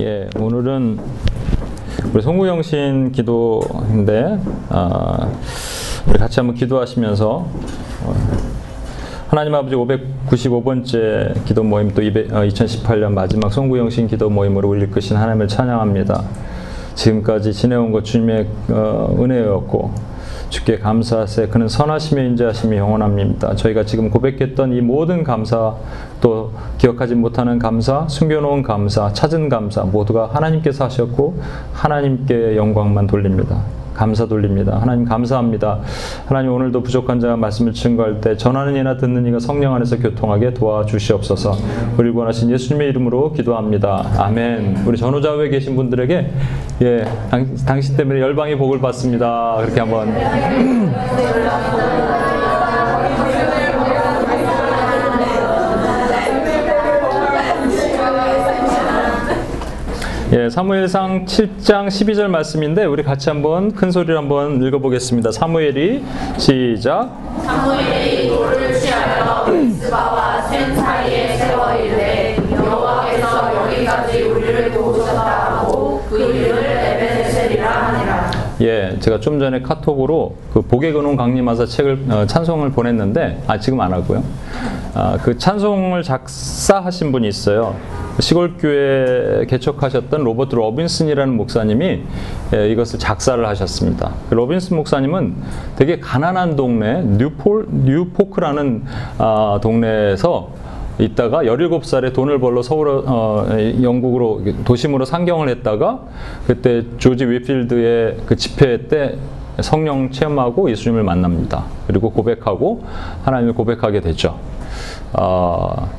예, 오늘은 우리 송구영신 기도인데 어, 우리 같이 한번 기도하시면서 어, 하나님 아버지 595번째 기도 모임 또 200, 어, 2018년 마지막 송구영신 기도 모임으로 우리 이끄신 하나님을 찬양합니다. 지금까지 지내온 것 주님의 어, 은혜였고 주께 감사하세 그는 선하시며 인자하심이 영원합니다. 저희가 지금 고백했던 이 모든 감사 또 기억하지 못하는 감사, 숨겨놓은 감사, 찾은 감사 모두가 하나님께서 하셨고 하나님께 영광만 돌립니다. 감사 돌립니다. 하나님 감사합니다. 하나님 오늘도 부족한 자가 말씀을 증거할 때 전하는 이나 듣는 이가 성령 안에서 교통하게 도와주시옵소서. 우리 원하신 예수님의 이름으로 기도합니다. 아멘. 우리 전후자 후에 계신 분들에게 예 당, 당신 때문에 열방의 복을 받습니다. 그렇게 한번 예, 사무엘상 7장 12절 말씀인데 우리 같이 한번 큰 소리로 한번 읽어보겠습니다. 사무엘이 시작. 사무엘이 돌을 취하여 미스바와 샘 사이에 세워 이르 예, 제가 좀 전에 카톡으로 그 복의 근원 강림하사 책을 어, 찬송을 보냈는데 아 지금 안 하고요. 아, 그 찬송을 작사하신 분이 있어요. 시골 교회 개척하셨던 로버트 로빈슨이라는 목사님이 예, 이것을 작사를 하셨습니다. 그 로빈슨 목사님은 되게 가난한 동네 뉴폴 뉴포크라는 아, 동네에서 있다가 17살에 돈을 벌러 서울 어, 영국으로 도심으로 상경을 했다가 그때 조지 휫필드의 그 집회 때 성령 체험하고 예수님을 만납니다. 그리고 고백하고 하나님을 고백하게 되죠. 어,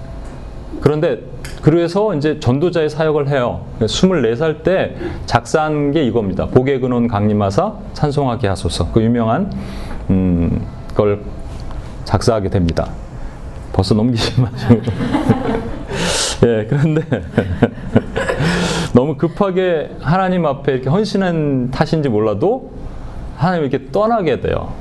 그런데 그래서 이제 전도자의 사역을 해요. 24살 때 작사한 게 이겁니다. 복의 근원 강림하사 찬송하게 하소서. 그 유명한 음, 걸 작사하게 됩니다. 벌써 넘기지 마시고. 예, 그런데 너무 급하게 하나님 앞에 이렇게 헌신한 탓인지 몰라도 하나님 이렇게 떠나게 돼요.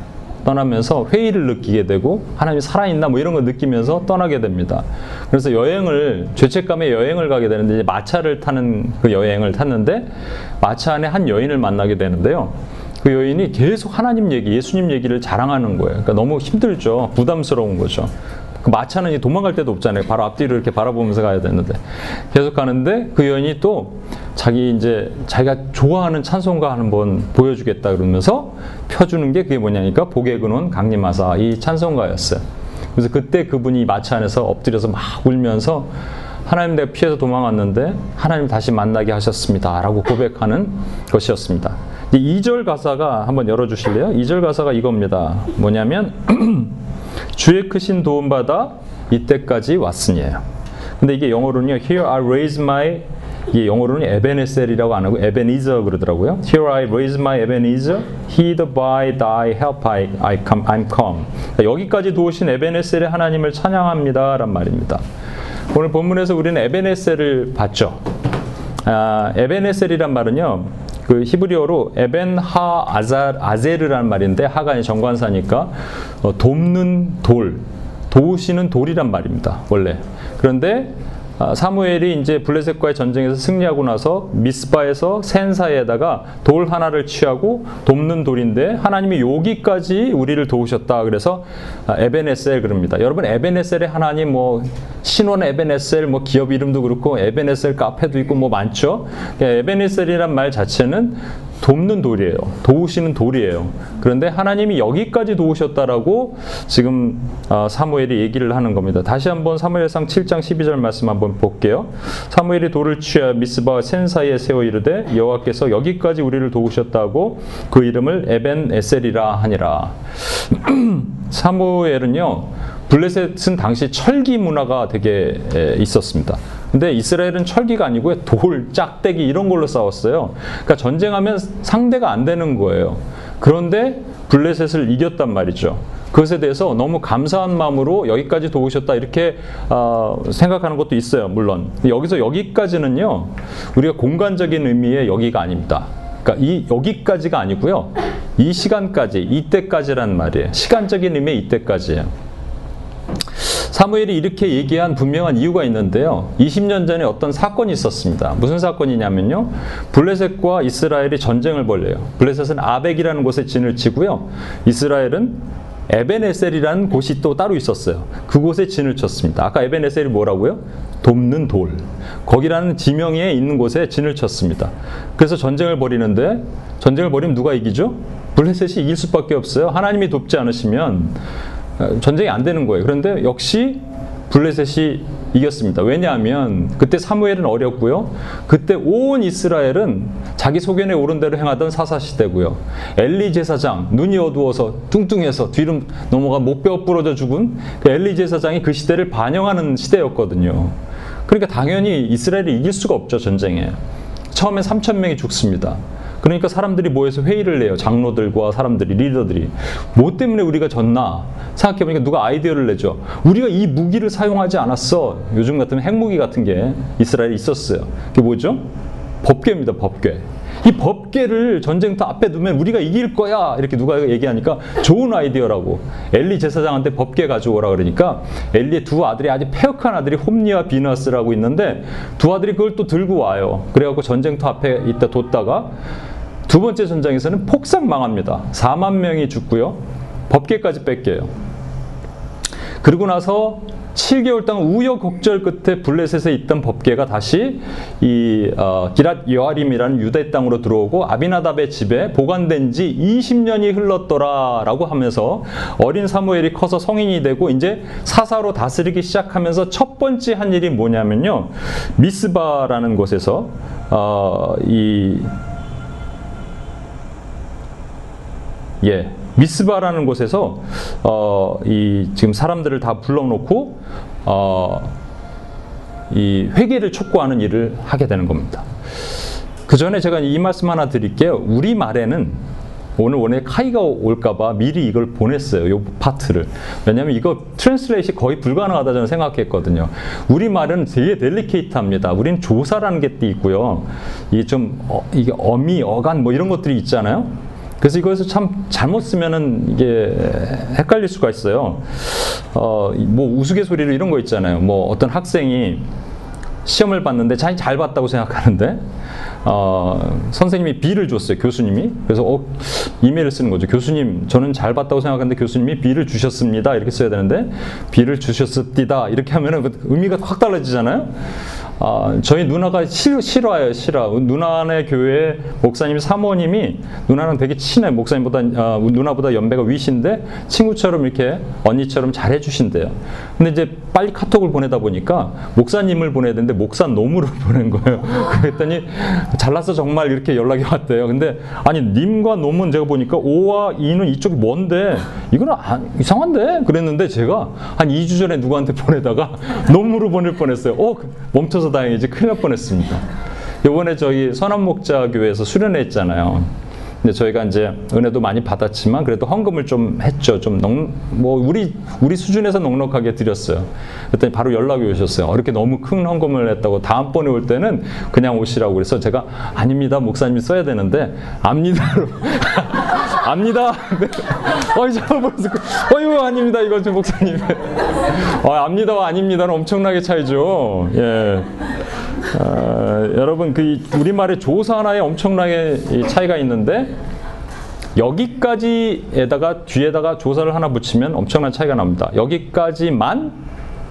떠나면서 회의를 느끼게 되고 하나님이 살아있나 뭐 이런 거 느끼면서 떠나게 됩니다. 그래서 여행을 죄책감에 여행을 가게 되는데 이제 마차를 타는 그 여행을 탔는데 마차 안에 한 여인을 만나게 되는데요. 그 여인이 계속 하나님 얘기, 예수님 얘기를 자랑하는 거예요. 그러니까 너무 힘들죠. 부담스러운 거죠. 그 마차는 도망갈 데도 없잖아요. 바로 앞뒤로 이렇게 바라보면서 가야 되는데 계속 가는데 그 여인이 또 자기 이제 자기가 좋아하는 찬송가 한번 보여주겠다 그러면서 펴주는 게 그게 뭐냐니까 복의 근원 강림하사 이 찬송가였어요. 그래서 그때 그분이 마차 안에서 엎드려서 막 울면서 하나님 내가 피해서 도망왔는데 하나님 다시 만나게 하셨습니다 라고 고백하는 것이었습니다. 2절 가사가 한번 열어주실래요? 2절 가사가 이겁니다. 뭐냐면 주의 크신 도움받아 이때까지 왔으니에요. 근데 이게 영어로는요. Here I raise my 이게 영어로는 에베네셀이라고 안 하고 에베니저 그러더라고요. Here I raise my Ebenezer, hid by thy help I, I come, I'm come. 그러니까 여기까지 도우신 에베네셀의 하나님을 찬양합니다란 말입니다. 오늘 본문에서 우리는 에베네셀을 봤죠. 아, 에베네셀이란 말은요. 그 히브리어로 에벤 하 아자, 아제르라는 말인데 하가 정관사니까 어, 돕는 돌, 도우시는 돌이란 말입니다. 원래. 그런데 아, 사무엘이 이제 블레셋과의 전쟁에서 승리하고 나서 미스바에서 센사에다가 돌 하나를 취하고 돕는 돌인데 하나님이 여기까지 우리를 도우셨다. 그래서 아, 에베네셀 그럽니다. 여러분 에베네셀의 하나님 뭐 신원 에베네셀 뭐 기업 이름도 그렇고 에베네셀 카페도 있고 뭐 많죠. 에베네셀이란 말 자체는 돕는 돌이에요. 도우시는 돌이에요. 그런데 하나님이 여기까지 도우셨다라고 지금 사무엘이 얘기를 하는 겁니다. 다시 한번 사무엘상 7장 12절 말씀 한번 볼게요. 사무엘이 돌을 취하 미스바와 센 사이에 세워 이르되 여호와께서 여기까지 우리를 도우셨다고 그 이름을 에벤 에셀이라 하니라. 사무엘은요. 블레셋은 당시 철기 문화가 되게 있었습니다. 근데 이스라엘은 철기가 아니고요. 돌, 짝대기 이런 걸로 싸웠어요. 그러니까 전쟁하면 상대가 안 되는 거예요. 그런데 블레셋을 이겼단 말이죠. 그것에 대해서 너무 감사한 마음으로 여기까지 도우셨다 이렇게 어, 생각하는 것도 있어요. 물론 여기서 여기까지는요. 우리가 공간적인 의미의 여기가 아닙니다. 그러니까 이 여기까지가 아니고요. 이 시간까지, 이때까지란 말이에요. 시간적인 의미의 이때까지예요. 사무엘이 이렇게 얘기한 분명한 이유가 있는데요. 20년 전에 어떤 사건이 있었습니다. 무슨 사건이냐면요. 블레셋과 이스라엘이 전쟁을 벌려요. 블레셋은 아벡이라는 곳에 진을 치고요. 이스라엘은 에베네셀이라는 곳이 또 따로 있었어요. 그곳에 진을 쳤습니다. 아까 에베네셀이 뭐라고요? 돕는 돌. 거기라는 지명에 있는 곳에 진을 쳤습니다. 그래서 전쟁을 벌이는데 전쟁을 벌이면 누가 이기죠? 블레셋이 이길 수밖에 없어요. 하나님이 돕지 않으시면 어, 전쟁이 안 되는 거예요. 그런데 역시 블레셋이 이겼습니다. 왜냐하면 그때 사무엘은 어렸고요. 그때 온 이스라엘은 자기 소견에 오른 대로 행하던 사사 시대고요. 엘리 제사장 눈이 어두워서 뚱뚱해서 뒤로 넘어가 목뼈 부러져 죽은 그 엘리 제사장이 그 시대를 반영하는 시대였거든요. 그러니까 당연히 이스라엘이 이길 수가 없죠 전쟁에. 처음에 3천 명이 죽습니다. 그러니까 사람들이 모여서 회의를 내요. 장로들과 사람들이, 리더들이. 뭐 때문에 우리가 졌나? 생각해보니까 누가 아이디어를 내죠. 우리가 이 무기를 사용하지 않았어. 요즘 같으면 핵무기 같은 게 이스라엘에 있었어요. 그게 뭐죠? 법궤입니다, 법궤. 이 법궤를 전쟁터 앞에 두면 우리가 이길 거야. 이렇게 누가 얘기하니까 좋은 아이디어라고. 엘리 제사장한테 법궤 가져오라 그러니까 엘리의 두 아들이 아주 폐역한 아들이 홈니와 비너스라고 있는데 두 아들이 그걸 또 들고 와요. 그래갖고 전쟁터 앞에 있다 뒀다가 두 번째 전장에서는 폭삭 망합니다. 4만 명이 죽고요. 법계까지 뺏겨요. 그리고 나서 7개월 동안 우여곡절 끝에 블레셋에 있던 법계가 다시 이 어, 기랏 여아림이라는 유대 땅으로 들어오고 아비나답의 집에 보관된 지 20년이 흘렀더라라고 하면서 어린 사무엘이 커서 성인이 되고 이제 사사로 다스리기 시작하면서 첫 번째 한 일이 뭐냐면요 미스바라는 곳에서 어, 이 예, 미스바라는 곳에서 어, 이 지금 사람들을 다 불러놓고 어, 이 회개를 촉구하는 일을 하게 되는 겁니다. 그 전에 제가 이 말씀 하나 드릴게요. 우리 말에는 오늘 원래 카이가 올까봐 미리 이걸 보냈어요. 이 파트를. 왜냐하면 이거 translation이 거의 불가능하다 저는 생각했거든요. 우리 말은 되게 델리케이트합니다. 우리는 조사라는 게 있고요. 이게 좀 어, 이게 어미, 어간 뭐 이런 것들이 있잖아요. 그래서 이것을 참 잘못 쓰면은 이게 헷갈릴 수가 있어요. 어, 뭐 우스갯소리로 이런 거 있잖아요. 뭐 어떤 학생이 시험을 봤는데 자기 잘 봤다고 생각하는데 어, 선생님이 B를 줬어요. 교수님이. 그래서 어, 이메일을 쓰는 거죠. 교수님, 저는 잘 봤다고 생각하는데 교수님이 B를 주셨습니다. 이렇게 써야 되는데 B를 주셨습니다. 이렇게 하면은 그 의미가 확 달라지잖아요. 아, 저희 누나가 실, 실화예요, 실화. 누나네 교회 목사님 사모님이 누나랑 되게 친해. 목사님보다 아, 누나보다 연배가 위신데 친구처럼 이렇게 언니처럼 잘해 주신대요. 근데 이제 빨리 카톡을 보내다 보니까 목사님을 보내야 되는데 목사 놈으로 보낸 거예요. 그랬더니 잘났어 정말 이렇게 연락이 왔대요. 근데 아니 님과 놈은 제가 보니까 오와 이는 이쪽이 뭔데 이건 아, 이상한데 그랬는데 제가 한 2주 전에 누구한테 보내다가 놈으로 보낼 뻔했어요. 어 멈춰서 다행이지 큰일 날 뻔했습니다. 요번에 저희 선한목자교회에서 수련회 했잖아요. 근데 저희가 이제 은혜도 많이 받았지만 그래도 헌금을 좀 했죠. 좀 넉 뭐 우리 우리 수준에서 넉넉하게 드렸어요. 그랬더니 바로 연락이 오셨어요. 어, 이렇게 너무 큰 헌금을 했다고 다음번에 올 때는 그냥 오시라고 그래서 제가 아닙니다. 목사님이 써야 되는데 압니다로 압니다. 네. 어이 잘 보면서 어유 아닙니다. 이거 좀 목사님. 어, 압니다와 아닙니다는 엄청나게 차이죠. 예. 어, 여러분 그 우리 말의 조사 하나에 엄청나게 차이가 있는데 여기까지에다가 뒤에다가 조사를 하나 붙이면 엄청난 차이가 납니다. 여기까지만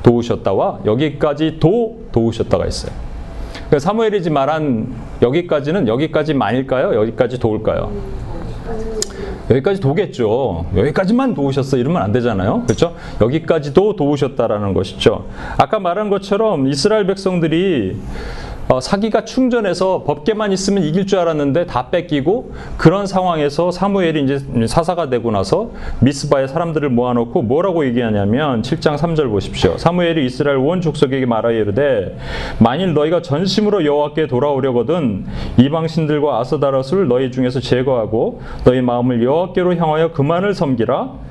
도우셨다와 여기까지 도 도우셨다가 있어요. 그러니까 사무엘이지 말한 여기까지는 여기까지만일까요? 여기까지 도울까요? 여기까지 도겠죠. 여기까지만 도우셨어 이러면 안 되잖아요. 그렇죠? 여기까지도 도우셨다라는 것이죠. 아까 말한 것처럼 이스라엘 백성들이 어, 사기가 충전해서 법계만 있으면 이길 줄 알았는데 다 뺏기고 그런 상황에서 사무엘이 이제 사사가 되고 나서 미스바에 사람들을 모아놓고 뭐라고 얘기하냐면 7장 3절 보십시오. 사무엘이 이스라엘 온 족속에게 말하여 이르되 만일 너희가 전심으로 여호와께 돌아오려거든 이방 신들과 아스다롯을 너희 중에서 제거하고 너희 마음을 여호와께로 향하여 그만을 섬기라.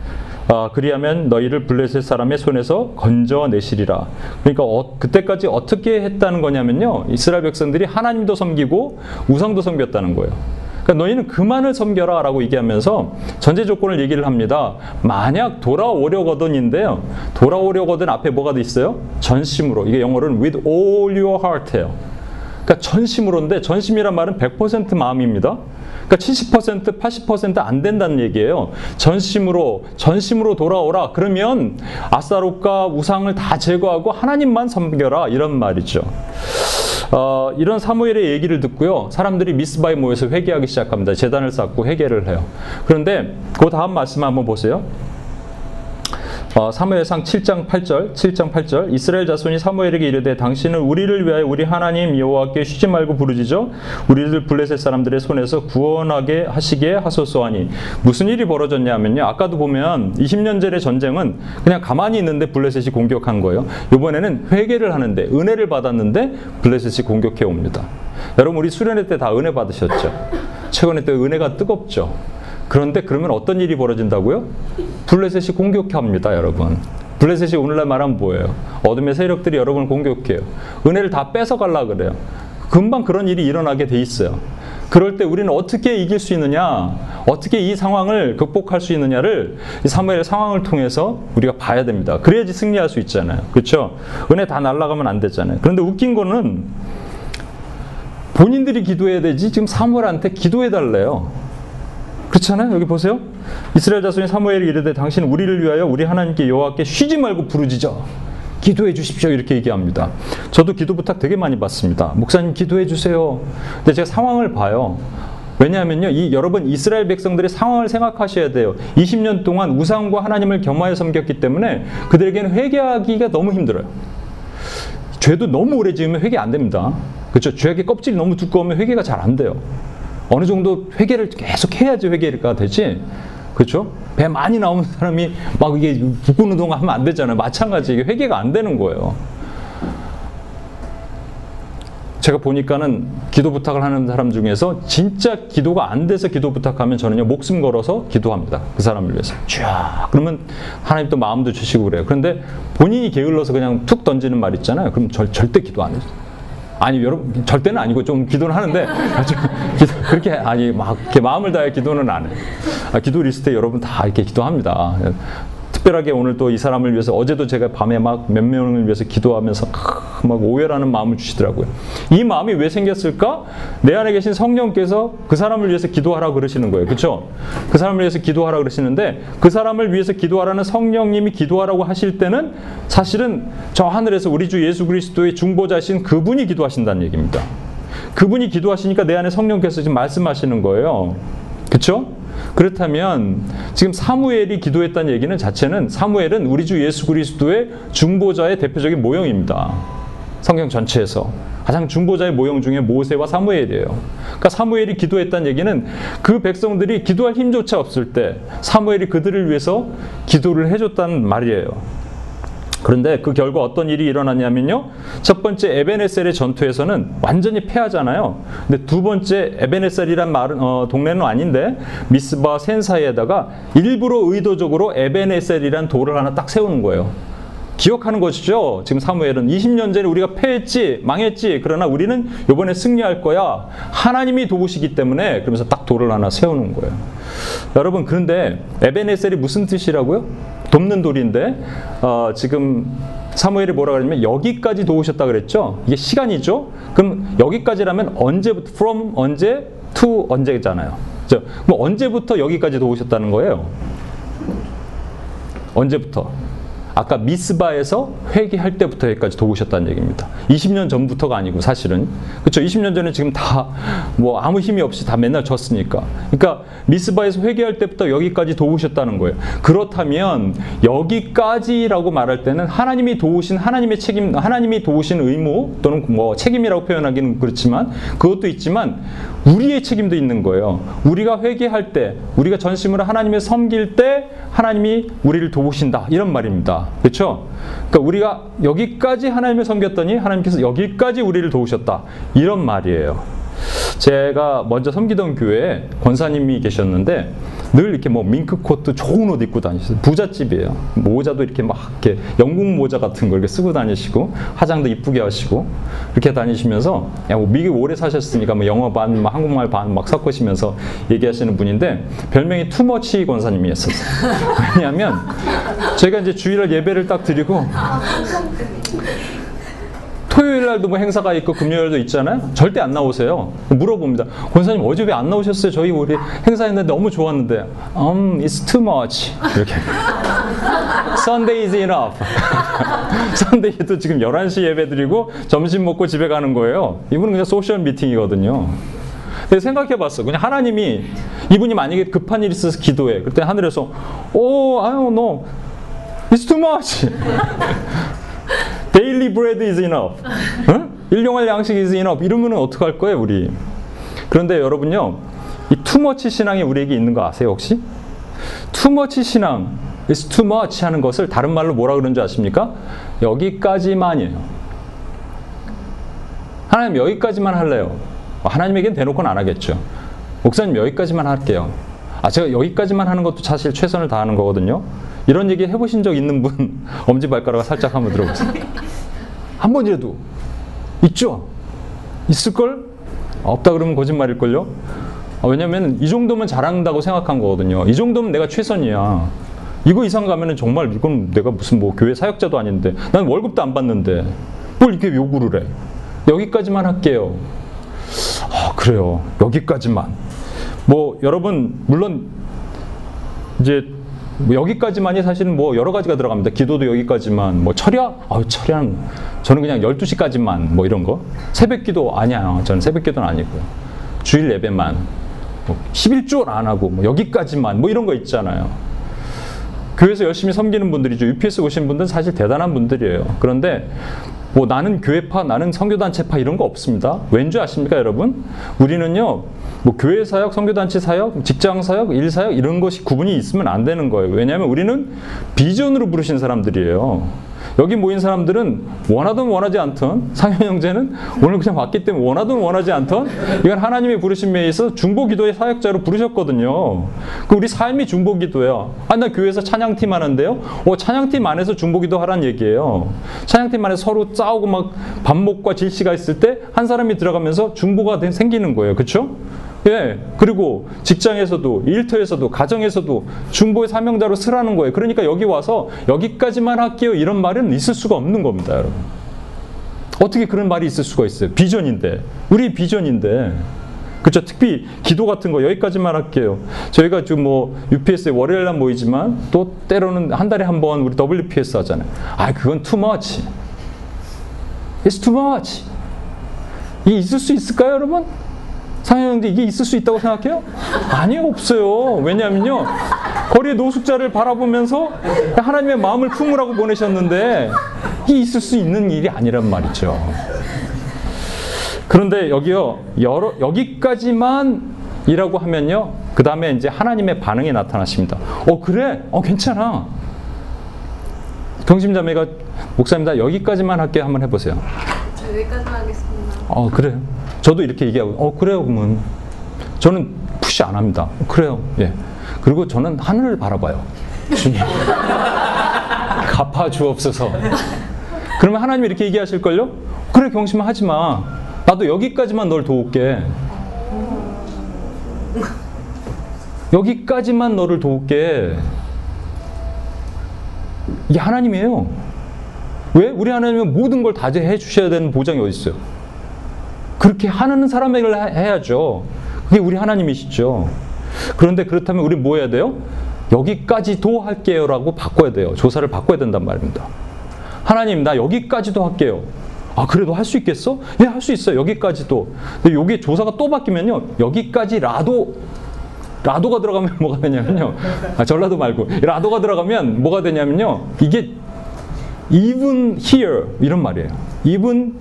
아, 그리하면 너희를 블레셋 사람의 손에서 건져내시리라. 그러니까 어, 그때까지 어떻게 했다는 거냐면요. 이스라엘 백성들이 하나님도 섬기고 우상도 섬겼다는 거예요. 그러니까 너희는 그만을 섬겨라 라고 얘기하면서 전제 조건을 얘기를 합니다. 만약 돌아오려거든인데요. 돌아오려거든 앞에 뭐가 돼 있어요? 전심으로. 이게 영어로는 with all your heart예요. 그러니까 전심으로인데 전심이란 말은 100% 마음입니다. 그러니까 70% 80%안 된다는 얘기예요. 전심으로 전심으로 돌아오라. 그러면 아사롯과 우상을 다 제거하고 하나님만 섬겨라 이런 말이죠. 어, 이런 사무엘의 얘기를 듣고요. 사람들이 미스바에 모여서 회개하기 시작합니다. 재단을 쌓고 회개를 해요. 그런데 그 다음 말씀 한번 보세요. 어, 사무엘상 7장 8절, 7장 8절 이스라엘 자손이 사무엘에게 이르되 당신은 우리를 위하여 우리 하나님 여호와께 쉬지 말고 부르짖어 우리를 블레셋 사람들의 손에서 구원하게 하시게 하소서하니 무슨 일이 벌어졌냐면요. 아까도 보면 20년 전의 전쟁은 그냥 가만히 있는데 블레셋이 공격한 거예요. 이번에는 회개를 하는데 은혜를 받았는데 블레셋이 공격해 옵니다. 여러분 우리 수련회 때 다 은혜 받으셨죠? 최근에 또 은혜가 뜨겁죠. 그런데 그러면 어떤 일이 벌어진다고요? 블레셋이 공격합니다, 여러분. 블레셋이 오늘날 말하면 뭐예요? 어둠의 세력들이 여러분을 공격해요. 은혜를 다 뺏어갈라 그래요. 금방 그런 일이 일어나게 돼 있어요. 그럴 때 우리는 어떻게 이길 수 있느냐, 어떻게 이 상황을 극복할 수 있느냐를 이 사무엘의 상황을 통해서 우리가 봐야 됩니다. 그래야지 승리할 수 있잖아요. 그렇죠? 은혜 다 날아가면 안 되잖아요. 그런데 웃긴 거는 본인들이 기도해야 되지 지금 사무엘한테 기도해 달래요. 그렇잖아요. 여기 보세요. 이스라엘 자손이 사무엘이 이르되 당신 우리를 위하여 우리 하나님께 여호와께 쉬지 말고 부르짖어 기도해 주십시오 이렇게 얘기합니다. 저도 기도 부탁 되게 많이 받습니다. 목사님 기도해 주세요. 근데 제가 상황을 봐요. 왜냐하면요, 이 여러분 이스라엘 백성들의 상황을 생각하셔야 돼요. 20년 동안 우상과 하나님을 겸하여 섬겼기 때문에 그들에게는 회개하기가 너무 힘들어요. 죄도 너무 오래 지으면 회개 안 됩니다. 그렇죠? 죄의 껍질이 너무 두꺼우면 회개가 잘 안 돼요. 어느 정도 회개를 계속 해야지 회개가 되지. 그렇죠? 배 많이 나오는 사람이 막 이게 북군 운동 하면 안 되잖아요. 마찬가지 이게 회개가 안 되는 거예요. 제가 보니까는 기도 부탁을 하는 사람 중에서 진짜 기도가 안 돼서 기도 부탁하면 저는요 목숨 걸어서 기도합니다 그 사람을 위해서 쫙 그러면 하나님 또 마음도 주시고 그래요 그런데 본인이 게을러서 그냥 툭 던지는 말 있잖아요 그럼 절, 절대 기도 안 해요 아니 여러분 절대는 아니고 좀 기도는 하는데 기도, 그렇게 아니 막 이렇게 마음을 다해 기도는 안 해요 아, 기도 리스트에 여러분 다 이렇게 기도합니다 특별하게 오늘 또 이 사람을 위해서 어제도 제가 밤에 막 몇 명을 위해서 기도하면서 막 오열하는 마음을 주시더라고요. 이 마음이 왜 생겼을까? 내 안에 계신 성령께서 그 사람을 위해서 기도하라 그러시는 거예요. 그렇죠? 그 사람을 위해서 기도하라 그러시는데 그 사람을 위해서 기도하라는 성령님이 기도하라고 하실 때는 사실은 저 하늘에서 우리 주 예수 그리스도의 중보자신 그분이 기도하신다는 얘기입니다. 그분이 기도하시니까 내 안에 성령께서 지금 말씀하시는 거예요. 그렇죠? 그렇다면 지금 사무엘이 기도했다는 얘기는 자체는 사무엘은 우리 주 예수 그리스도의 중보자의 대표적인 모형입니다. 성경 전체에서 가장 중보자의 모형 중에 모세와 사무엘이에요. 그러니까 사무엘이 기도했다는 얘기는 그 백성들이 기도할 힘조차 없을 때 사무엘이 그들을 위해서 기도를 해줬다는 말이에요. 그런데 그 결과 어떤 일이 일어났냐면요. 첫 번째 에베네셀의 전투에서는 완전히 패하잖아요. 근데 두 번째 에베네셀이란 말은 어, 동네는 아닌데 미스바 센 사이에다가 일부러 의도적으로 에베네셀이란 돌을 하나 딱 세우는 거예요. 기억하는 것이죠. 지금 사무엘은 20년 전에 우리가 패했지, 망했지. 그러나 우리는 이번에 승리할 거야. 하나님이 도우시기 때문에 그러면서 딱 돌을 하나 세우는 거예요. 여러분 그런데 에베네셀이 무슨 뜻이라고요? 돕는 돌인데 어, 지금 사무엘이 뭐라 그러냐면 여기까지 도우셨다 그랬죠. 이게 시간이죠. 그럼 여기까지라면 언제부터 from 언제 to 언제잖아요. 그럼 언제부터 여기까지 도우셨다는 거예요? 언제부터? 아까 미스바에서 회개할 때부터 여기까지 도우셨다는 얘기입니다. 20년 전부터가 아니고 사실은 그렇죠. 20년 전에 지금 다 뭐 아무 힘이 없이 다 맨날 졌으니까. 그러니까 미스바에서 회개할 때부터 여기까지 도우셨다는 거예요. 그렇다면 여기까지라고 말할 때는 하나님이 도우신 하나님의 책임, 하나님이 도우신 의무 또는 뭐 책임이라고 표현하기는 그렇지만 그것도 있지만 우리의 책임도 있는 거예요. 우리가 회개할 때, 우리가 전심으로 하나님을 섬길 때 하나님이 우리를 도우신다 이런 말입니다. 그렇죠? 그러니까 우리가 여기까지 하나님을 섬겼더니 하나님께서 여기까지 우리를 도우셨다. 이런 말이에요. 제가 먼저 섬기던 교회에 권사님이 계셨는데 늘 이렇게 뭐 밍크 코트 좋은 옷 입고 다니셨어요. 부잣집이에요. 모자도 이렇게 막 이렇게 영국 모자 같은 걸 이렇게 쓰고 다니시고 화장도 이쁘게 하시고 이렇게 다니시면서 야 뭐 미국 오래 사셨으니까 뭐 영어 반, 뭐 한국말 반 막 섞으시면서 얘기하시는 분인데 별명이 투머치 권사님이었었어요. 왜냐하면 제가 이제 주일날 예배를 딱 드리고 토요일 날도 뭐 행사가 있고 금요일도 있잖아요. 절대 안 나오세요. 물어봅니다. 권사님 어제 왜 안 나오셨어요? 저희 우리 행사했는데 너무 좋았는데. Um, it's too much. 이렇게. Sunday is enough. Sunday도 지금 11시 예배 드리고 점심 먹고 집에 가는 거예요. 이분은 그냥 소셜 미팅이거든요. 근데 생각해 봤어. 그냥 하나님이 이분이 만약에 급한 일이 있어서 기도해. 그때 하늘에서 오, I don't know. It's too much. Daily bread is enough. 응? 일용할 양식 is enough. 이러면 어떡할 거예요, 우리? 그런데 여러분요, 이 투머치 신앙이 우리에게 있는 거 아세요, 혹시? 투머치 신앙, is too much 하는 것을 다른 말로 뭐라 그러는 줄 아십니까? 여기까지만이에요. 하나님 여기까지만 할래요. 하나님에겐 대놓고는 안 하겠죠. 목사님 여기까지만 할게요. 아, 제가 여기까지만 하는 것도 사실 최선을 다하는 거거든요. 이런 얘기 해보신 적 있는 분 엄지발가락 살짝 한번 들어보세요. 한 번이라도 있죠? 있을걸? 없다 그러면 거짓말일걸요? 아, 왜냐면 이 정도면 잘한다고 생각한 거거든요. 이 정도면 내가 최선이야. 이거 이상 가면은 정말 이건 내가 무슨 뭐 교회 사역자도 아닌데 난 월급도 안 받는데 뭘 이렇게 요구를 해. 여기까지만 할게요. 아, 그래요. 여기까지만. 뭐 여러분 물론 이제 뭐 여기까지만이 사실은 뭐 여러 가지가 들어갑니다. 기도도 여기까지만, 뭐 철야, 아 철야는 저는 그냥 12시까지만 뭐 이런 거. 새벽 기도 아니야. 저는 새벽 기도는 아니고요. 주일 예배만. 뭐 11조 안 하고 뭐 여기까지만 뭐 이런 거 있잖아요. 교회에서 열심히 섬기는 분들이죠. UPS 오신 분들은 사실 대단한 분들이에요. 그런데 뭐 나는 교회파, 나는 성교단체파 이런 거 없습니다. 왠지 아십니까, 여러분? 우리는요, 뭐 교회 사역, 성교단체 사역, 직장 사역, 일 사역 이런 것이 구분이 있으면 안 되는 거예요. 왜냐하면 우리는 비전으로 부르신 사람들이에요. 여기 모인 사람들은 원하든 원하지 않든 상현 형제는 오늘 그냥 왔기 때문에 원하든 원하지 않든 이건 하나님의 부르신 메에 있어 중보기도의 사역자로 부르셨거든요. 그 우리 삶이 중보기도야. 아, 나 교회에서 찬양팀 하는데요. 어, 찬양팀 안에서 중보기도 하란 얘기예요. 찬양팀 안에서 서로 싸우고 막 반목과 질시가 있을 때 한 사람이 들어가면서 중보가 된- 생기는 거예요. 그렇죠? 예. 그리고 직장에서도 일터에서도 가정에서도 중보의 사명자로 쓰라는 거예요. 그러니까 여기 와서 여기까지만 할게요. 이런 말은 있을 수가 없는 겁니다, 여러분. 어떻게 그런 말이 있을 수가 있어요? 비전인데. 우리 비전인데. 그렇죠. 특히 기도 같은 거 여기까지만 할게요. 저희가 지금 뭐 UPS에 월요일 날 모이지만 또 때로는 한 달에 한 번 우리 WPS 하잖아요. 아, 그건 too much. It's too much. 이게 있을 수 있을까요, 여러분? 상현 형제 이게 있을 수 있다고 생각해요? 아니요, 없어요. 왜냐면요. 거리의 노숙자를 바라보면서 하나님의 마음을 품으라고 보내셨는데 이게 있을 수 있는 일이 아니란 말이죠. 그런데 여기요, 여러, 여기까지만 이라고 하면요, 그 다음에 이제 하나님의 반응이 나타나십니다. 어, 그래? 어, 괜찮아. 경심자매가 목사님 나 여기까지만 할게 한번 해보세요. 저 여기까지만 하겠습니다. 어, 그래요. 저도 이렇게 얘기하고, 어, 그래요, 그러면. 저는 푸시 안 합니다. 어, 그래요. 예. 그리고 저는 하늘을 바라봐요. 주님. 갚아 주옵소서. 그러면 하나님이 이렇게 얘기하실걸요? 그래, 경심아 하지 마. 나도 여기까지만 널 도울게. 여기까지만 너를 도울게. 이게 하나님이에요. 왜? 우리 하나님은 모든 걸다해 주셔야 되는 보장이 어디 있어요? 그렇게 하는 사람에게 해야죠. 그게 우리 하나님이시죠. 그런데 그렇다면 우리 뭐 해야 돼요? 여기까지도 할게요라고 바꿔야 돼요. 조사를 바꿔야 된단 말입니다. 하나님, 나 여기까지도 할게요. 아, 그래도 할 수 있겠어? 예, 할 수 있어요. 여기까지도. 근데 여기 조사가 또 바뀌면요. 여기까지라도 라도가 들어가면 뭐가 되냐면요. 아, 전라도 말고 라도가 들어가면 뭐가 되냐면요. 이게 even here 이런 말이에요. even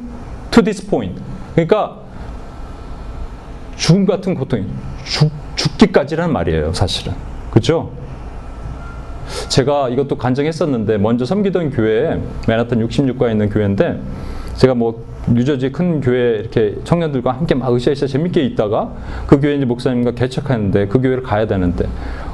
to this point. 그러니까 죽음 같은 고통이 죽, 죽기까지라는 말이에요, 사실은. 그렇죠? 제가 이것도 간증했었는데 먼저 섬기던 교회에 맨하탄 66가에 있는 교회인데 제가 뭐 뉴저지 큰 교회 이렇게 청년들과 함께 막 으쌰으쌰 재밌게 있다가 그 교회 이제 목사님과 개척하는데 그 교회를 가야 되는데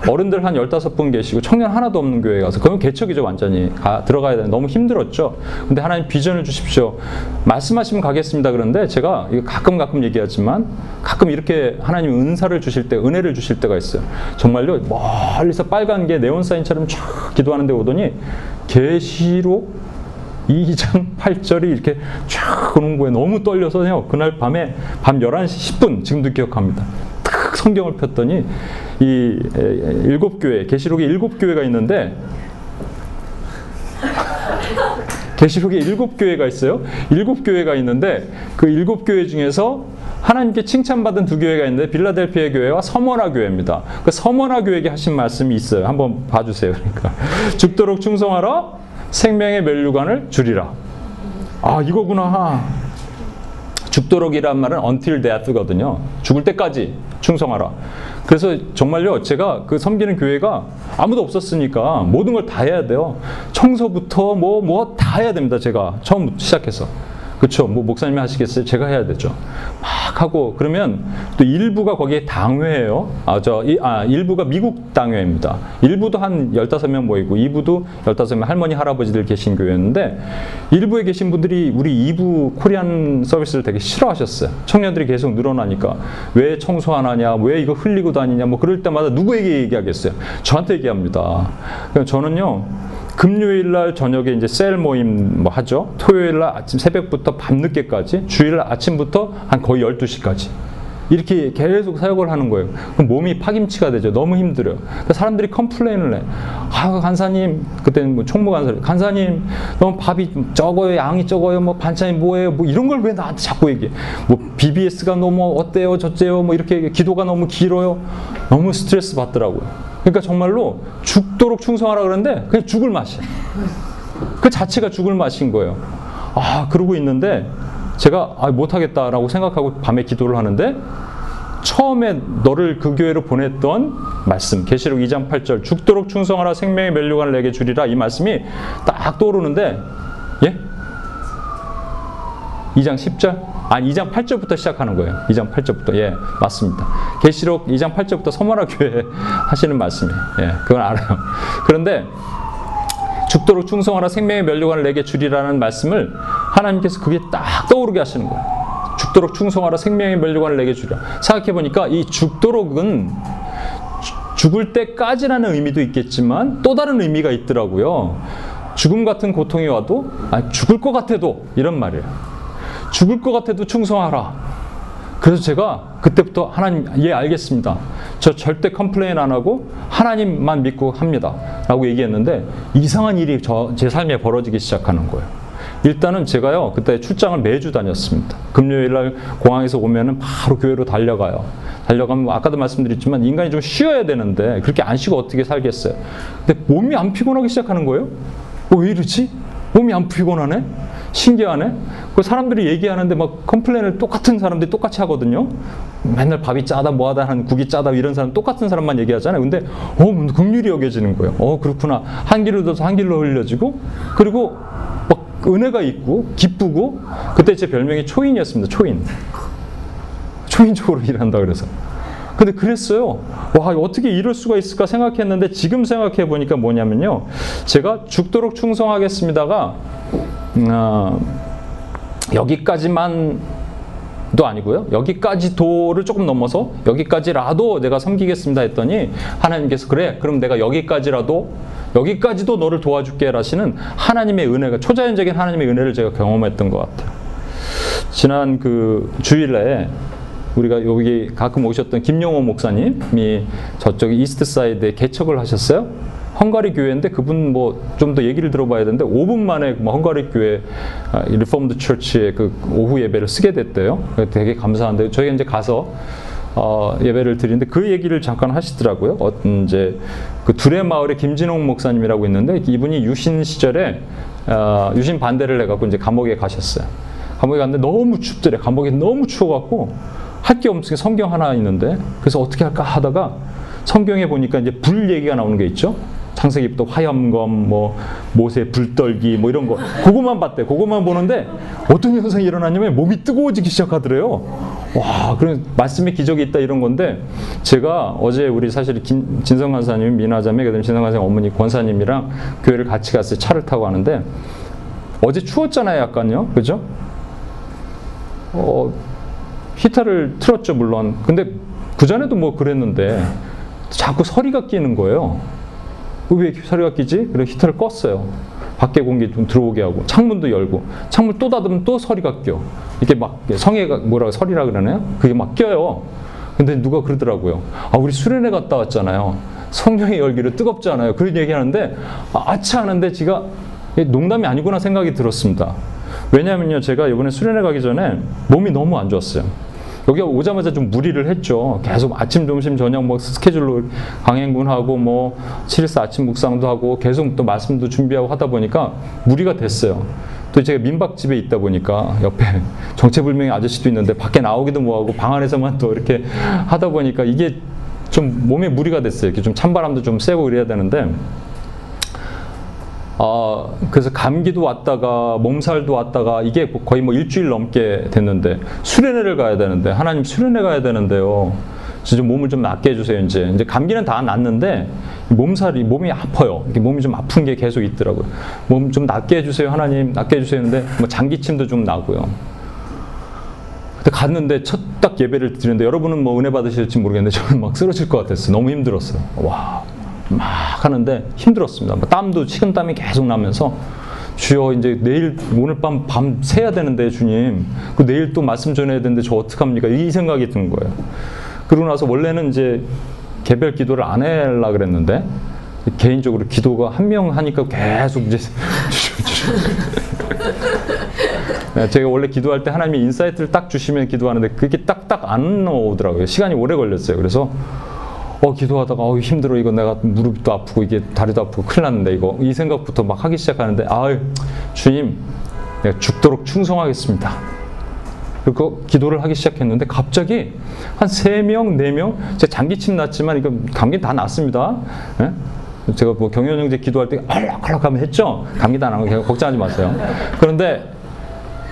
어른들 한 15분 계시고 청년 하나도 없는 교회에 가서 그건 개척이죠 완전히. 가, 들어가야 되는데 너무 힘들었죠. 근데 하나님 비전을 주십시오. 말씀하시면 가겠습니다. 그런데 제가 가끔 가끔 얘기하지만 가끔 이렇게 하나님 은사를 주실 때 은혜를 주실 때가 있어요. 정말요? 멀리서 빨간 게 네온사인처럼 쫙 기도하는데 오더니 계시록 2장 8절이 이렇게 쫙 오는 거에 너무 떨려서요. 그날 밤에 밤 11시 10분 지금도 기억합니다. 탁 성경을 폈더니 이 에, 일곱 교회 계시록에 일곱 교회가 있는데 계시록에 일곱 교회가 있어요. 일곱 교회가 있는데 그 일곱 교회 중에서 하나님께 칭찬받은 두 교회가 있는데 빌라델피아 교회와 서머나 교회입니다. 그 서머나 교회에게 하신 말씀이 있어요. 한번 봐주세요. 그러니까 죽도록 충성하라 생명의 멸류관을 줄이라. 아 이거구나. 죽도록이란 말은 until death거든요. 죽을 때까지 충성하라. 그래서 정말요, 제가 그 섬기는 교회가 아무도 없었으니까 모든 걸 다 해야 돼요. 청소부터 뭐, 뭐 다 해야 됩니다. 제가 처음 시작해서. 그렇죠. 뭐 목사님이 하시겠어요? 제가 해야 되죠. 막 하고 그러면 또 일부가 거기에 당회예요. 아, 저, 이, 아, 일부가 미국 당회입니다. 일부도 한 15명 모이고 2부도 15명 할머니, 할아버지들 계신 교회였는데 일부에 계신 분들이 우리 2부 코리안 서비스를 되게 싫어하셨어요. 청년들이 계속 늘어나니까 왜 청소 안 하냐, 왜 이거 흘리고 다니냐, 뭐 그럴 때마다 누구에게 얘기하겠어요? 저한테 얘기합니다. 그러니까 저는요, 금요일 날 저녁에 이제 셀 모임 뭐 하죠. 토요일 날 아침 새벽부터 밤늦게까지, 주일 날 아침부터 한 거의 12시까지. 이렇게 계속 사역을 하는 거예요. 그럼 몸이 파김치가 되죠. 너무 힘들어요. 그러니까 사람들이 complain을 해. 아, 간사님, 그때는 뭐 총무 간사, 간사님, 너무 밥이 적어요, 양이 적어요, 뭐 반찬이 뭐예요, 뭐 이런 걸 왜 나한테 자꾸 얘기해. 뭐 BBS가 너무 어때요, 저째요, 뭐 이렇게 기도가 너무 길어요. 너무 스트레스 받더라고요. 그러니까 정말로 죽도록 충성하라 그러는데 그냥 죽을 맛이야. 그 자체가 죽을 맛인 거예요. 아, 그러고 있는데 제가 아, 못하겠다라고 생각하고 밤에 기도를 하는데 처음에 너를 그 교회로 보냈던 말씀 계시록 2장 8절 죽도록 충성하라 생명의 멸류관을 내게 주리라 이 말씀이 딱 떠오르는데 예? 2장 10절? 아니 2장 8절부터 시작하는 거예요. 2장 8절부터. 예, 맞습니다. 계시록 2장 8절부터 서머나 교회 하시는 말씀이에요. 예, 그건 알아요. 그런데 죽도록 충성하라 생명의 멸류관을 내게 주리라는 말씀을 하나님께서 그게 딱 떠오르게 하시는 거예요. 죽도록 충성하라 생명의 멸류관을 내게 주리라. 생각해 보니까 이 죽도록은 죽을 때까지라는 의미도 있겠지만 또 다른 의미가 있더라고요. 죽음 같은 고통이 와도 아니, 죽을 것 같아도 이런 말이에요. 죽을 것 같아도 충성하라. 그래서 제가 그때부터 하나님 예 알겠습니다. 저 절대 complain 안 하고 하나님만 믿고 합니다. 라고 얘기했는데 이상한 일이 저 제 삶에 벌어지기 시작하는 거예요. 일단은 제가요 그때 출장을 매주 다녔습니다. 금요일 날 공항에서 오면은 바로 교회로 달려가요. 달려가면 뭐 아까도 말씀드렸지만 인간이 좀 쉬어야 되는데 그렇게 안 쉬고 어떻게 살겠어요? 근데 몸이 안 피곤하기 시작하는 거예요. 어, 왜 이러지? 몸이 안 피곤하네? 신기하네? 그 사람들이 얘기하는데 막 컴플레인을 똑같은 사람들이 똑같이 하거든요. 맨날 밥이 짜다 뭐하다 하는 국이 짜다 이런 사람 똑같은 사람만 얘기하잖아요. 근데 어 긍휼이 여겨지는 거예요. 어 그렇구나. 한 길로 둬서 한 길로 흘려지고 그리고 막 은혜가 있고 기쁘고 그때 제 별명이 초인이었습니다. 초인. 초인적으로 일한다 그래서. 근데 그랬어요. 와, 어떻게 이럴 수가 있을까 생각했는데 지금 생각해 보니까 뭐냐면요. 제가 죽도록 충성하겠습니다가, 어, 여기까지만 도 아니고요. 여기까지 도를 조금 넘어서 여기까지라도 내가 섬기겠습니다 했더니 하나님께서 그래. 그럼 내가 여기까지라도 여기까지도 너를 도와줄게 라시는 하나님의 은혜가 초자연적인 하나님의 은혜를 제가 경험했던 것 같아요. 지난 그 주일에 우리가 여기 가끔 오셨던 김용호 목사님이 저쪽 East Side에 개척을 하셨어요. 헝가리 교회인데 그분 뭐 좀 더 얘기를 들어봐야 되는데 5분 만에 뭐 헝가리 교회 Reformed Church의 그 오후 예배를 쓰게 됐대요. 되게 감사한데 저희가 이제 가서 어, 예배를 드리는데 그 얘기를 잠깐 하시더라고요. 어, 이제 그 두레 마을에 김진홍 목사님이라고 있는데 이분이 유신 시절에 어, 유신 반대를 해갖고 이제 감옥에 가셨어요. 감옥에 갔는데 너무 춥더래. 감옥에 너무 추워갖고 할 게 없으니까 성경 하나 있는데 그래서 어떻게 할까 하다가 성경에 보니까 이제 불 얘기가 나오는 게 있죠. 창세기부터 화염검, 뭐 모세 불떨기, 뭐 이런 거 그것만 봤대. 그것만 보는데 어떤 현상이 일어나냐면 몸이 뜨거워지기 시작하더래요. 와, 그런 말씀의 기적이 있다 이런 건데 제가 어제 우리 사실 긴- 진성 간사님, 미나 자매, 그다음에 진성 간사님 어머니 권사님이랑 교회를 같이 갔어요. 차를 타고 가는데 어제 추웠잖아요, 약간요, 그죠? 어, 히터를 틀었죠, 물론. 근데 그 전에도 뭐 그랬는데 자꾸 서리가 끼는 거예요. 왜 서리가 끼지? 그래서 히터를 껐어요. 밖에 공기 좀 들어오게 하고 창문도 열고 창문 또 닫으면 또 서리가 껴. 이게 막 성애가 뭐라고 서리라 그러나요? 그게 막 껴요. 근데 누가 그러더라고요. 아 우리 수련회 갔다 왔잖아요. 성령의 열기로 뜨겁지 않아요. 그런 얘기하는데 아, 아차 하는데 제가 농담이 아니구나 생각이 들었습니다. 왜냐면요 제가 이번에 수련회 가기 전에 몸이 너무 안 좋았어요. 여기 오자마자 좀 무리를 했죠. 계속 아침, 점심, 저녁 뭐 스케줄로 강행군하고 뭐 7일사 아침 묵상도 하고 계속 또 말씀도 준비하고 하다 보니까 무리가 됐어요. 또 제가 민박집에 있다 보니까 옆에 정체불명의 아저씨도 있는데 밖에 나오기도 뭐하고 방 안에서만 또 이렇게 하다 보니까 이게 좀 몸에 무리가 됐어요. 이렇게 좀 찬바람도 좀 쐬고 그래야 되는데 아, 그래서 감기도 왔다가 몸살도 왔다가 이게 거의 뭐 일주일 넘게 됐는데 수련회를 가야 되는데 하나님 수련회 가야 되는데요. 그래서 좀 몸을 좀 낫게 해주세요 이제 이제 감기는 다 낫는데 몸살이 몸이 아파요. 몸이 좀 아픈 게 계속 있더라고요. 몸 좀 낫게 해주세요 하나님 낫게 해주세요 했는데 뭐 장기침도 좀 나고요. 그때 갔는데 첫 딱 예배를 드리는데 여러분은 뭐 은혜 받으실지 모르겠는데 저는 막 쓰러질 것 같았어요. 너무 힘들었어요. 와, 막 하는데 힘들었습니다. 뭐 땀도 식은땀이 계속 나면서 주여 이제 내일 오늘 밤 밤 새야 되는데 주님 그 내일 또 말씀 전해야 되는데 저 어떡합니까 이 생각이 든 거예요. 그러고 나서 원래는 이제 개별 기도를 안 하려 그랬는데 개인적으로 기도가 한 명 하니까 계속 이제 네, 제가 원래 기도할 때 하나님이 insight를 딱 주시면 기도하는데 그게 딱딱 안 나오더라고요. 시간이 오래 걸렸어요. 그래서 어 기도하다가 어 힘들어 이거 내가 무릎도 아프고 이게 다리도 아프고 큰일 났는데 이거 이 생각부터 막 하기 시작하는데 아유 주님 내가 죽도록 충성하겠습니다. 그리고 기도를 하기 시작했는데 갑자기 한 세 명, 네 명, 제가 장기침 났지만 이거 감기 다 났습니다. 예? 제가 뭐 경연 형제 기도할 때 알락알락 하면 했죠. 감기 다거 걱정하지 마세요. 그런데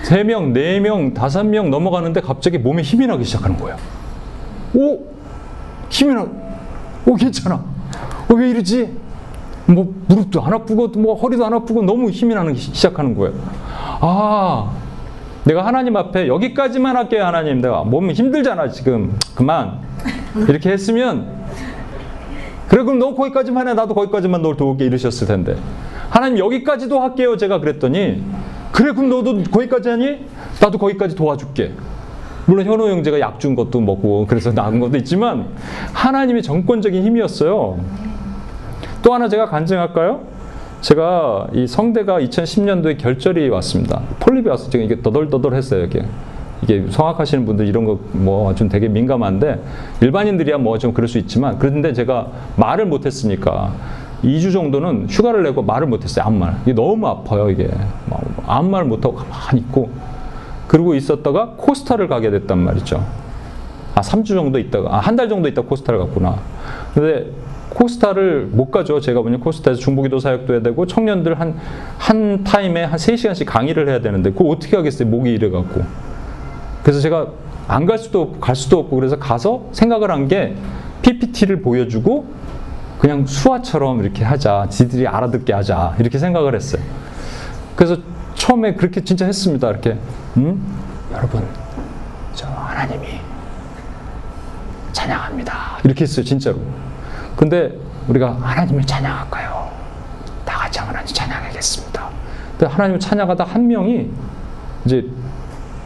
세 명, 네 명, 다섯 명 넘어가는데 갑자기 몸에 힘이 나기 시작하는 거예요. 오, 힘이 나. 오, 괜찮아. 어, 왜 이러지? 뭐 무릎도 안 아프고 뭐 허리도 안 아프고 너무 힘이 나는 시작하는 거예요. 아, 내가 하나님 앞에 여기까지만 할게요, 하나님. 내가 몸이 힘들잖아, 지금. 그만. 이렇게 했으면, 그래, 그럼 너 거기까지만 해. 나도 거기까지만 널 도울게. 이러셨을 텐데. 하나님 여기까지도 할게요. 제가 그랬더니, 그래, 그럼 너도 거기까지 하니? 나도 거기까지 도와줄게. 물론 현호 형제가 약 준 것도 먹고 그래서 나은 것도 있지만 하나님의 정권적인 힘이었어요. 또 하나 제가 간증할까요? 제가 이 성대가 2010년도에 결절이 왔습니다. 폴립이 왔어요. 지금 이게 떠덜떠덜했어요. 이게 이게 성악하시는 분들 이런 거 뭐 좀 되게 민감한데 일반인들이야 뭐 좀 그럴 수 있지만 그런데 제가 말을 못했으니까 2주 정도는 휴가를 내고 말을 못했어요. 아무 말. 이게 너무 아파요. 이게 뭐 아무 말 못하고 가만히 있고 그러고 있었다가 코스타를 가게 됐단 말이죠. 아, 3주 정도 있다가, 아, 한 달 정도 있다 코스타를 갔구나. 근데 코스타를 못 가죠. 제가 보니 코스타에서 중보기도 사역도 해야 되고 청년들 한, 한 타임에 한 3시간씩 강의를 해야 되는데 그거 어떻게 하겠어요. 목이 이래갖고. 그래서 제가 안 갈 수도 없고 갈 수도 없고 그래서 가서 생각을 한 게 PPT를 보여주고 그냥 수화처럼 이렇게 하자. 지들이 알아듣게 하자. 이렇게 생각을 했어요. 그래서 처음에 그렇게 진짜 했습니다. 이렇게. 음? 여러분, 저 하나님이 찬양합니다. 이렇게 했어요, 진짜로. 근데 우리가 하나님을 찬양할까요? 다 같이 하나님 찬양하겠습니다. 근데 하나님을 찬양하다 한 명이 이제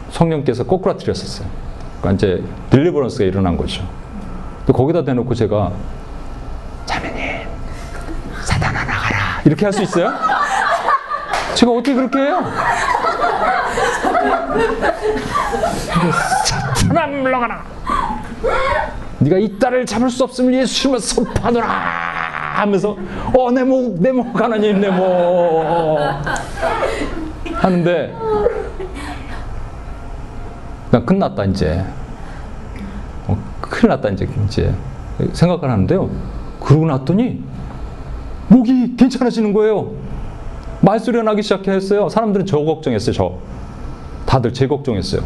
성령께서 꼬꾸라뜨렸었어요. 그러니까 이제 딜리버런스가 일어난 거죠. 또 거기다 대놓고 제가 자매님 사단아 나가라 이렇게 할 수 있어요? 제가 어떻게 그렇게 해요? 사탄아 물러가라. 네가 이 딸을 잡을 수 없으면 예수님을 선파하노라 하면서 어 내 목 내 목 하나님 내 목 하는데 난 끝났다 이제 어, 큰일 났다 이제 이제 생각을 하는데요 그러고 났더니 목이 괜찮아지는 거예요. 말소리가 나기 시작했어요. 사람들은 저 걱정했어요. 저. 다들 제 걱정했어요.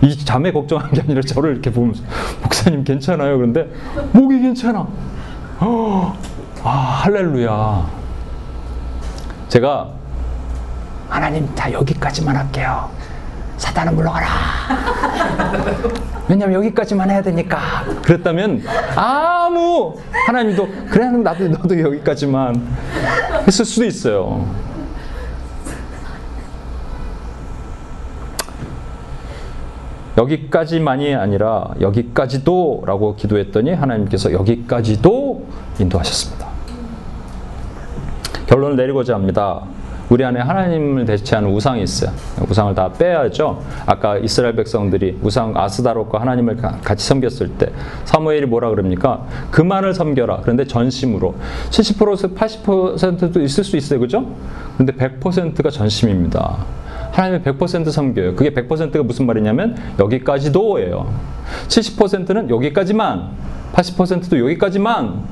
이 자매 걱정한 게 아니라 저를 이렇게 보면서 목사님 괜찮아요. 그런데 목이 괜찮아. 어, 아 할렐루야. 제가 하나님 다 여기까지만 할게요. 사단은 물러가라. 왜냐면 여기까지만 해야 되니까. 그랬다면 아무 하나님도 그래 나도 너도 여기까지만 했을 수도 있어요. 여기까지만이 아니라 여기까지도 라고 기도했더니 하나님께서 여기까지도 인도하셨습니다. 결론을 내리고자 합니다. 우리 안에 하나님을 대체하는 우상이 있어요. 우상을 다 빼야죠. 아까 이스라엘 백성들이 우상 아스다롯과 하나님을 같이 섬겼을 때 사무엘이 뭐라 그럽니까? 그만을 섬겨라. 그런데 전심으로 70% 80%도 있을 수 있어요. 그죠? 그런데 100%가 전심입니다. 하나님을 100% 섬겨요. 그게 100%가 무슨 말이냐면 여기까지도예요. 70%는 여기까지만, 80%도 여기까지만,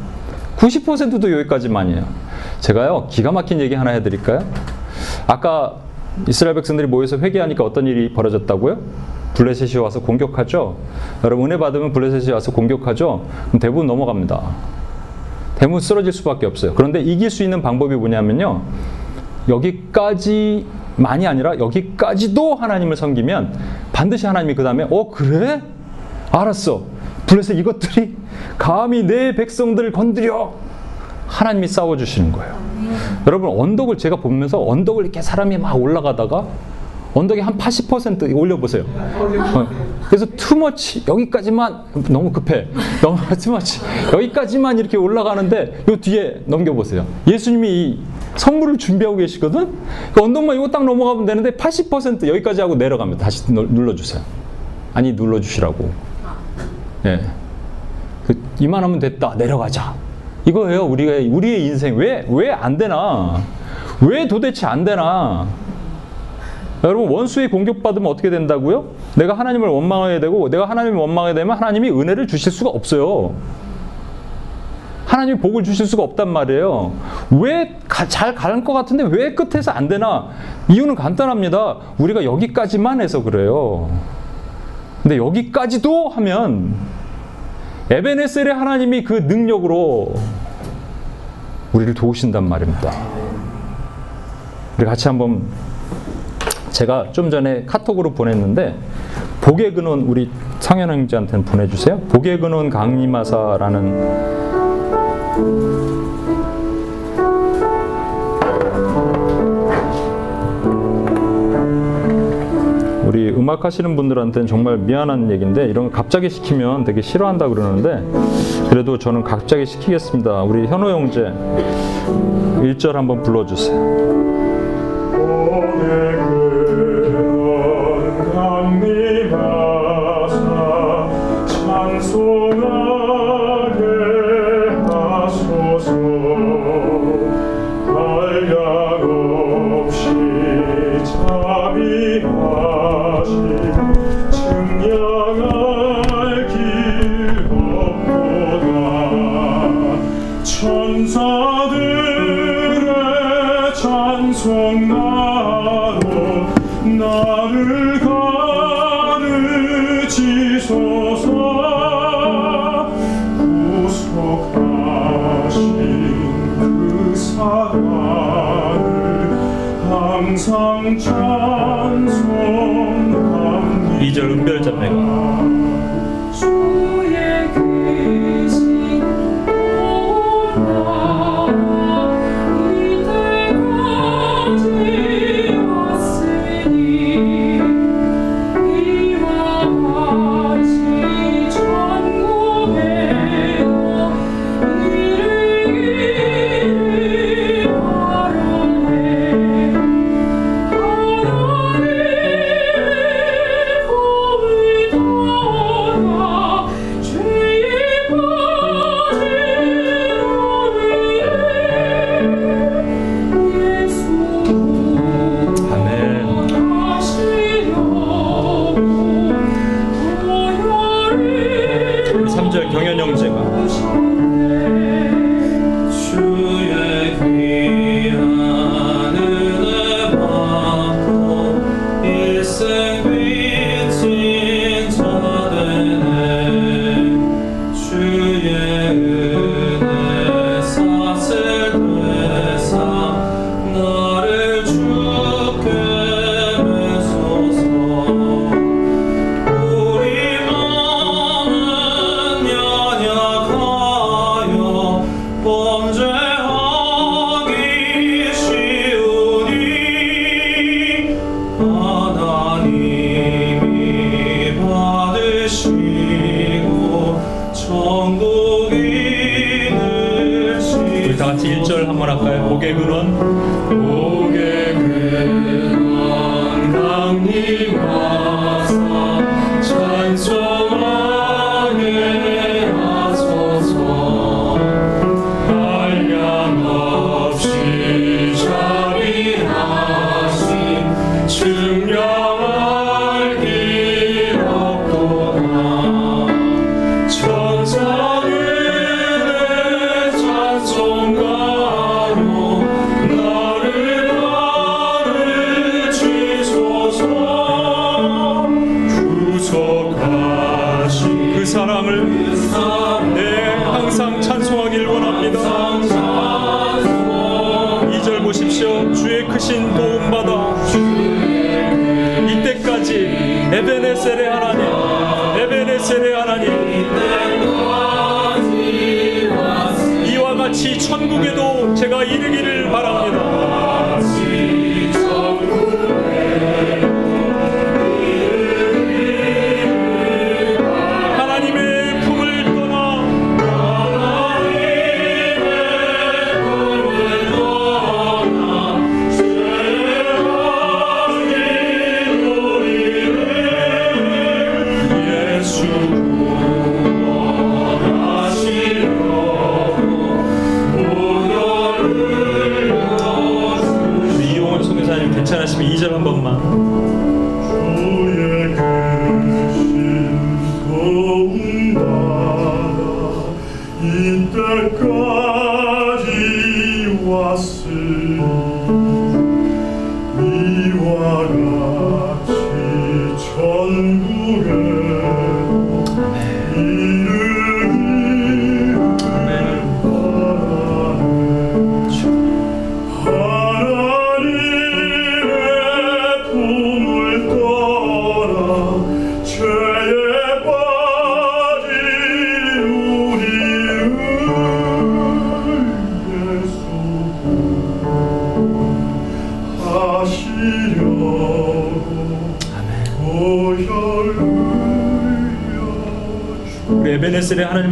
90%도 여기까지만이에요. 제가요 기가 막힌 얘기 하나 해드릴까요? 아까 이스라엘 백성들이 모여서 회개하니까 어떤 일이 벌어졌다고요? 블레셋이 와서 공격하죠. 여러분 은혜 받으면 블레셋이 와서 공격하죠. 그럼 대부분 넘어갑니다. 대부분 쓰러질 수밖에 없어요. 그런데 이길 수 있는 방법이 뭐냐면요. 여기까지 만이 아니라 여기까지도 하나님을 섬기면 반드시 하나님이 그 다음에 어 그래? 알았어. 블레셋 이것들이 감히 내 백성들을 건드려 하나님이 싸워 주시는 거예요. 여러분 언덕을 제가 보면서 언덕을 이렇게 사람이 막 올라가다가 언덕에 한 80% 올려보세요. 어, 그래서 투머치 여기까지만 너무 급해. 너무 투머치 여기까지만 이렇게 올라가는데 요 뒤에 넘겨보세요. 예수님이 이 선물을 준비하고 계시거든. 그 언덕만 이거 딱 넘어가면 되는데 80% 여기까지 하고 내려갑니다. 다시 눌러주세요. 아니 눌러주시라고. 예. 그 이만하면 됐다. 내려가자. 이거예요. 우리가 우리의 인생 왜 왜 안 되나? 왜 도대체 안 되나? 여러분 원수의 공격받으면 어떻게 된다고요? 내가 하나님을 원망해야 되고 내가 하나님을 원망하게 되면 하나님이 은혜를 주실 수가 없어요. 하나님이 복을 주실 수가 없단 말이에요. 왜 잘 가는 것 같은데 왜 끝에서 안 되나? 이유는 간단합니다. 우리가 여기까지만 해서 그래요. 근데 여기까지도 하면 에베네셀의 하나님이 그 능력으로 우리를 도우신단 말입니다. 우리 같이 한번 제가 좀 전에 카톡으로 보냈는데 복의 근원 우리 상현 형제한테는 보내주세요. 복의 근원 강림하사라는 우리 음악 하시는 분들한테는 정말 미안한 얘기인데 이런 거 갑자기 시키면 되게 싫어한다 그러는데 그래도 저는 갑자기 시키겠습니다. 우리 현호 형제 1절 한번 불러주세요.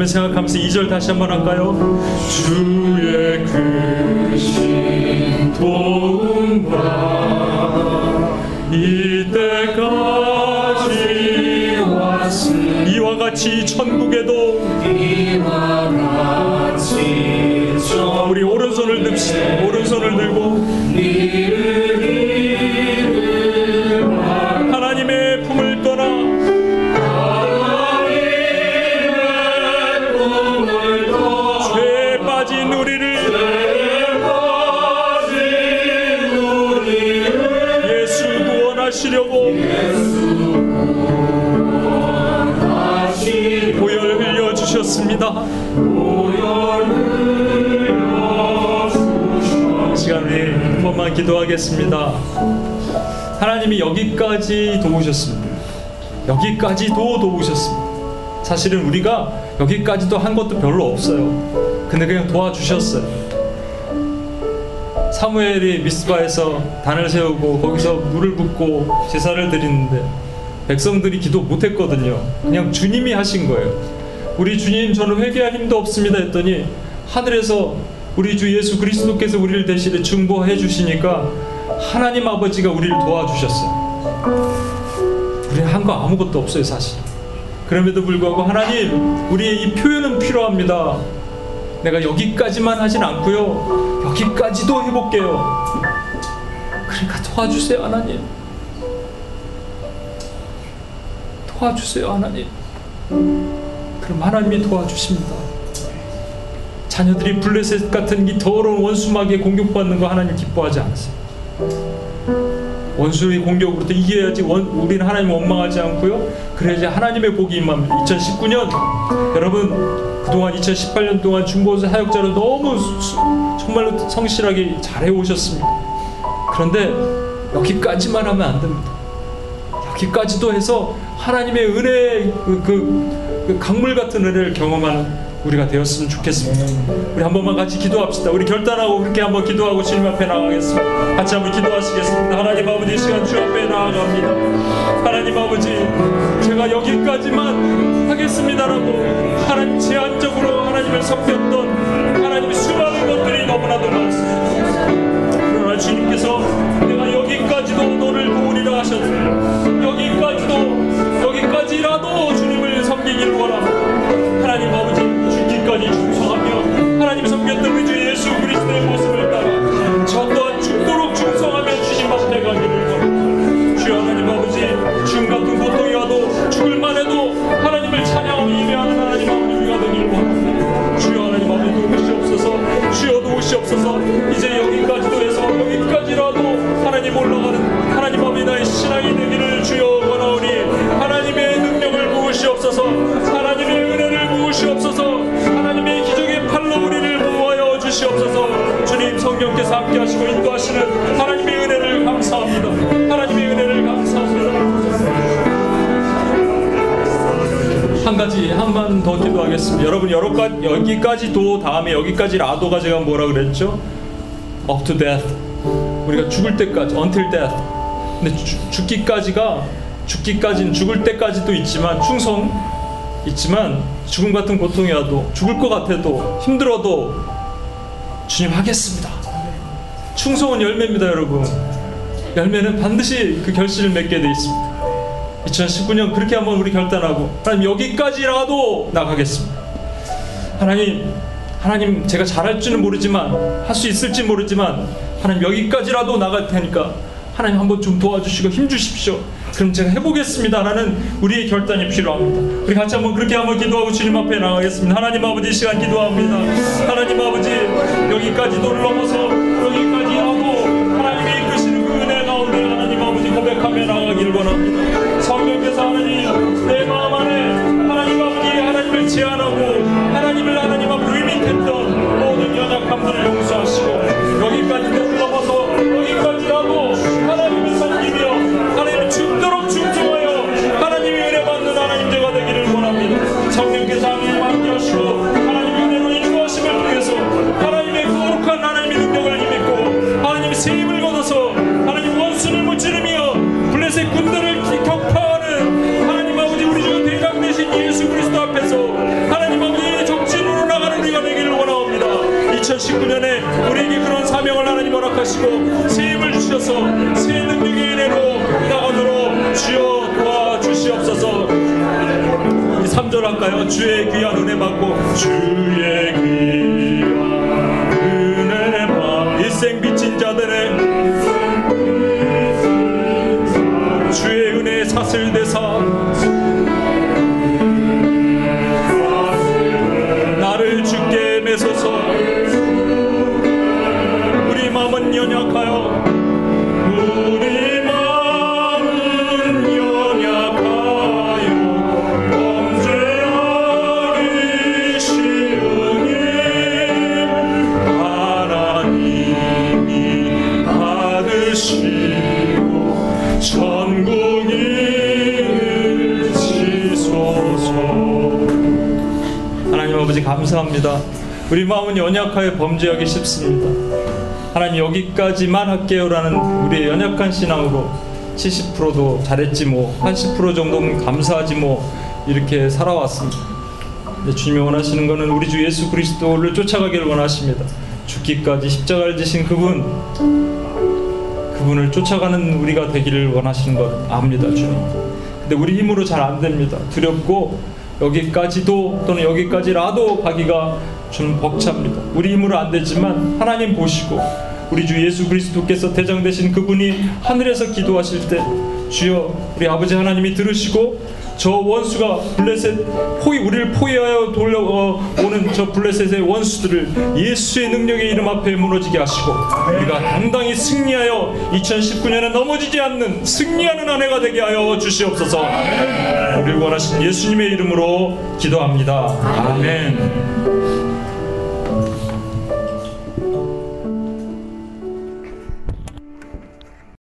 생각하면서 2절 다시 한번 할까요? 주의 크신 도움과 이때까지 왔으니 이와 같이 천국에도 우리 오른손을 듭시다 오른손을 들고 기도하겠습니다. 하나님이 여기까지 도우셨습니다. 여기까지도 도우셨습니다. 사실은 우리가 여기까지도 한 것도 별로 없어요. 근데 그냥 도와주셨어요. 사무엘이 미스바에서 단을 세우고 거기서 물을 붓고 제사를 드리는데 백성들이 기도 못했거든요. 그냥 주님이 하신 거예요. 우리 주님 저는 회개할 힘도 없습니다 했더니 하늘에서 우리 주 예수 그리스도께서 우리를 대신에 중보해 주시니까 하나님 아버지가 우리를 도와주셨어요. 우리 한 거 아무것도 없어요 사실. 그럼에도 불구하고 하나님 우리의 이 표현은 필요합니다. 내가 여기까지만 하진 않고요. 여기까지도 해볼게요. 그러니까 도와주세요 하나님. 도와주세요 하나님. 그럼 하나님이 도와주십니다. 자녀들이 블레셋 같은 이 더러운 원수마귀에 공격받는 거 하나님 기뻐하지 않으세요. 원수의 공격으로부터 이겨야지 원, 우리는 하나님 원망하지 않고요. 그래야지 하나님의 복이 임합니다. 2019년 여러분 그동안 2018년 동안 중보자 사역자로 너무 수- 정말로 성실하게 잘해 오셨습니다. 그런데 여기까지만 하면 안 됩니다. 여기까지도 해서 하나님의 은혜 그, 그, 그 강물 같은 은혜를 경험하는 우리가 되었으면 좋겠습니다. 우리 한 번만 같이 기도합시다. 우리 결단하고 그렇게 한번 기도하고 주님 앞에 나가겠습니다. 같이 한번 기도하시겠습니다. 하나님 아버지 이 시간 주 앞에 나아갑니다. 하나님 아버지 제가 여기까지만 하겠습니다라고 하나님 제 하나님을 섬겼던 하나님의 수많은 것들이 너무나도 많습니다. 그러나 주님께서 내가 여기까지도 너를 도우리라 하셨습니다. 여기까지도 여기까지라도 주님을 섬기기를 원합니다. 하나님 아버지 다음에 여기까지 라도가 제가 뭐라 그랬죠? Up to death. 우리가 죽을 때까지 until death. 근데 주- 죽기까지가 죽기까지는 죽을 때까지도 있지만 충성 있지만 죽음 같은 고통이 와도 죽을 것 같아도 힘들어도 주님 하겠습니다. 충성은 열매입니다, 여러분. 열매는 반드시 그 결실을 맺게 돼 있습니다. 2019년 그렇게 한번 우리 결단하고 하나님 여기까지라도 나가겠습니다. 하나님 하나님 제가 잘할 줄은 모르지만 할 수 있을지 모르지만 하나님 여기까지라도 나갈 테니까 하나님 한번 좀 도와주시고 힘 주십시오. 그럼 제가 해보겠습니다라는 우리의 결단이 필요합니다. 우리 같이 한번 그렇게 한번 기도하고 주님 앞에 나가겠습니다. 하나님 아버지 이 시간 기도합니다. 하나님 아버지 여기까지도 넘어서 감사합니다. 우리 마음은 연약하여 범죄하기 쉽습니다. 하나님 여기까지만 할게요라는 우리의 연약한 신앙으로 70%도 잘했지 뭐 80% 정도는 감사하지 뭐 이렇게 살아왔습니다. 주님이 원하시는 것은 우리 주 예수 그리스도를 쫓아가기를 원하십니다. 죽기까지 십자가를 지신 그분 그분을 쫓아가는 우리가 되기를 원하시는 것 압니다, 주님. 근데 우리 힘으로 잘 안 됩니다. 두렵고 여기까지도 또는 여기까지라도 가기가 좀 벅찹니다. 우리 힘으로 안 되지만 하나님 보시고 우리 주 예수 그리스도께서 대장 되신 그분이 하늘에서 기도하실 때 주여 우리 아버지 하나님이 들으시고 저 원수가 블레셋 포위 우리를 포위하여 돌려오는 저 블레셋의 원수들을 예수의 능력의 이름 앞에 무너지게 하시고 우리가 당당히 승리하여 2019년에 넘어지지 않는 승리하는 한 해가 되게 하여 주시옵소서. 우리를 원하신 예수님의 이름으로 기도합니다. 아멘.